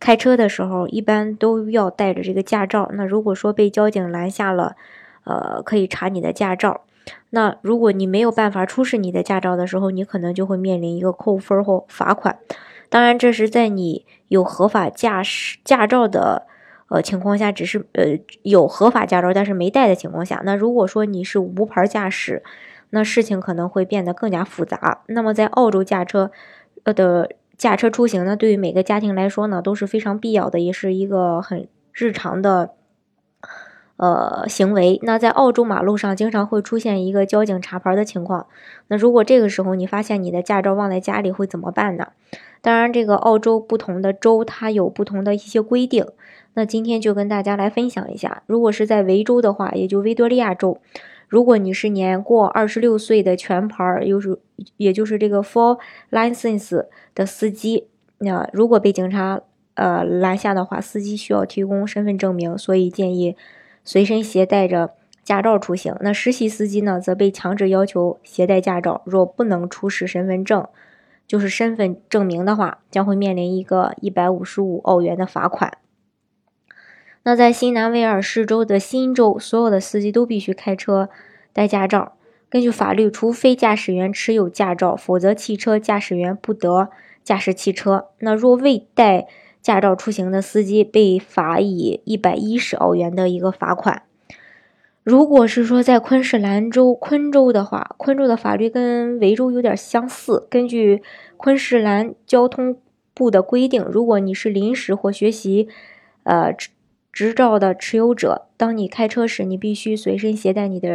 开车的时候一般都要带着这个驾照。那如果说被交警拦下了，呃，可以查你的驾照。那如果你没有办法出示你的驾照的时候，你可能就会面临一个扣分或罚款。当然，这是在你有合法驾驶驾照的呃情况下，只是呃有合法驾照但是没带的情况下。那如果说你是无牌驾驶，那事情可能会变得更加复杂。那么在澳洲驾车呃的。驾车出行呢，对于每个家庭来说呢，都是非常必要的，也是一个很日常的呃行为。那在澳洲马路上，经常会出现一个交警查牌的情况。那如果这个时候你发现你的驾照忘在家里，会怎么办呢？当然，这个澳洲不同的州它有不同的一些规定。那今天就跟大家来分享一下，如果是在维州的话，也就维多利亚州。如果你是年过二十六岁的全牌，又是也就是这个 full license 的司机，那如果被警察呃拦下的话，司机需要提供身份证明，所以建议随身携带着驾照出行。那实习司机呢，则被强制要求携带驾照，若不能出示身份证，就是身份证明的话，将会面临一个一百五十五澳元的罚款。那在新南威尔士州的新州，所有的司机都必须开车带驾照。根据法律，除非驾驶员持有驾照，否则汽车驾驶员不得驾驶汽车。那若未带驾照出行的司机，被罚以一百一十澳元的一个罚款。如果是说在昆士兰州昆州的话，昆州的法律跟维州有点相似。根据昆士兰交通部的规定，如果你是临时或学习，呃。执照的持有者，当你开车时，你必须随身携带你的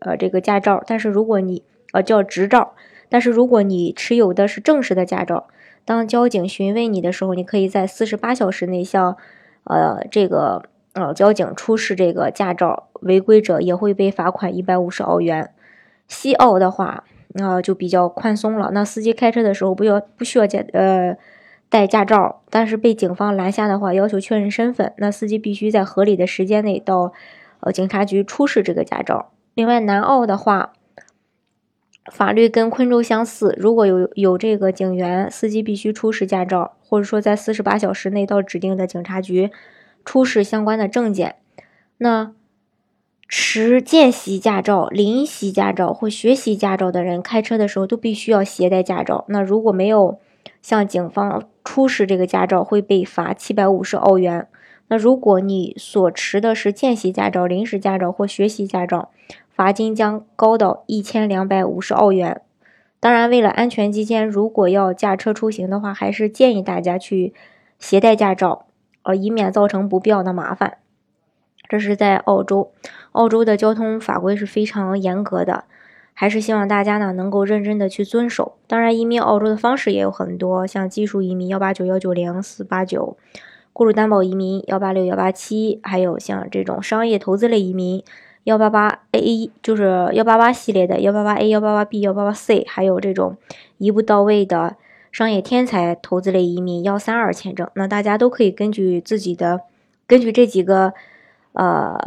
呃这个驾照。但是如果你呃叫执照，但是如果你持有的是正式的驾照，当交警询问你的时候，你可以在四十八小时内向呃这个呃交警出示这个驾照。违规者也会被罚款一百五十澳元。西澳的话，那就比较宽松了。那司机开车的时候不要不需要驾呃。带驾照，但是被警方拦下的话，要求确认身份，那司机必须在合理的时间内到呃警察局出示这个驾照。另外，南澳的话，法律跟昆州相似，如果有有这个警员，司机必须出示驾照，或者说在四十八小时内到指定的警察局出示相关的证件。那持见习驾照、临习驾照或学习驾照的人开车的时候都必须要携带驾照。那如果没有向警方出示这个驾照会被罚七百五十澳元。那如果你所持的是见习驾照、临时驾照或学习驾照，罚金将高到一千两百五十澳元。当然，为了安全起见，如果要驾车出行的话，还是建议大家去携带驾照，呃，以免造成不必要的麻烦。这是在澳洲，澳洲的交通法规是非常严格的。还是希望大家呢能够认真的去遵守。当然，移民澳洲的方式也有很多，像技术移民幺八九幺九零四八九，雇主担保移民幺八六幺八七，还有像这种商业投资类移民幺八八 A，就是幺八八系列的幺八八 A、幺八八 B、幺八八 C，还有这种一步到位的商业天才投资类移民幺三二签证。那大家都可以根据自己的，根据这几个，呃，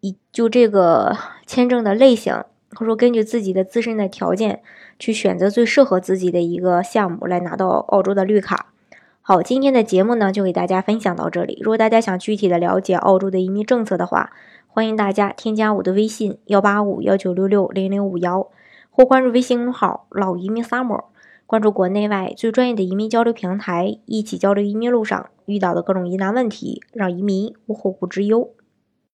一就这个签证的类型。或者说，根据自己的自身的条件去选择最适合自己的一个项目，来拿到澳洲的绿卡。好，今天的节目呢，就给大家分享到这里。如果大家想具体的了解澳洲的移民政策的话，欢迎大家添加我的微信幺八五幺九六六零零五幺，或关注微信公众号“老移民 summer”，关注国内外最专业的移民交流平台，一起交流移民路上遇到的各种疑难问题，让移民无后顾之忧。